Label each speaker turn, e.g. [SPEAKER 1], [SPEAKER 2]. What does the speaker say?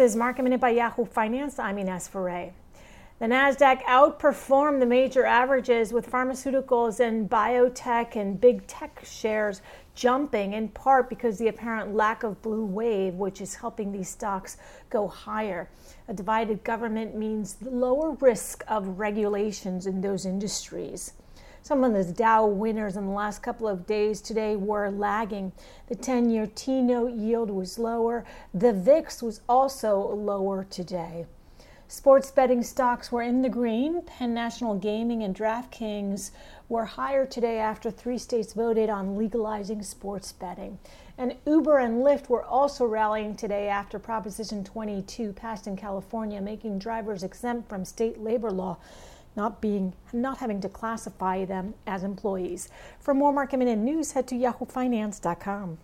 [SPEAKER 1] Is Market Minute by Yahoo Finance. I'm Ines Ferre. The NASDAQ outperformed the major averages with pharmaceuticals and biotech and big tech shares jumping in part because the apparent lack of blue wave, which is helping these stocks go higher. A divided government means lower risk of regulations in those industries. Some of the Dow winners in the last couple of days today were lagging. The 10 year T note yield was lower. The VIX was also lower today. Sports betting stocks were in the green. Penn National Gaming and DraftKings were higher today after three states voted on legalizing sports betting. And Uber and Lyft were also rallying today after Proposition 22 passed in California, making drivers exempt from state labor law not being not having to classify them as employees. For more market minute news, head to yahoofinance.com.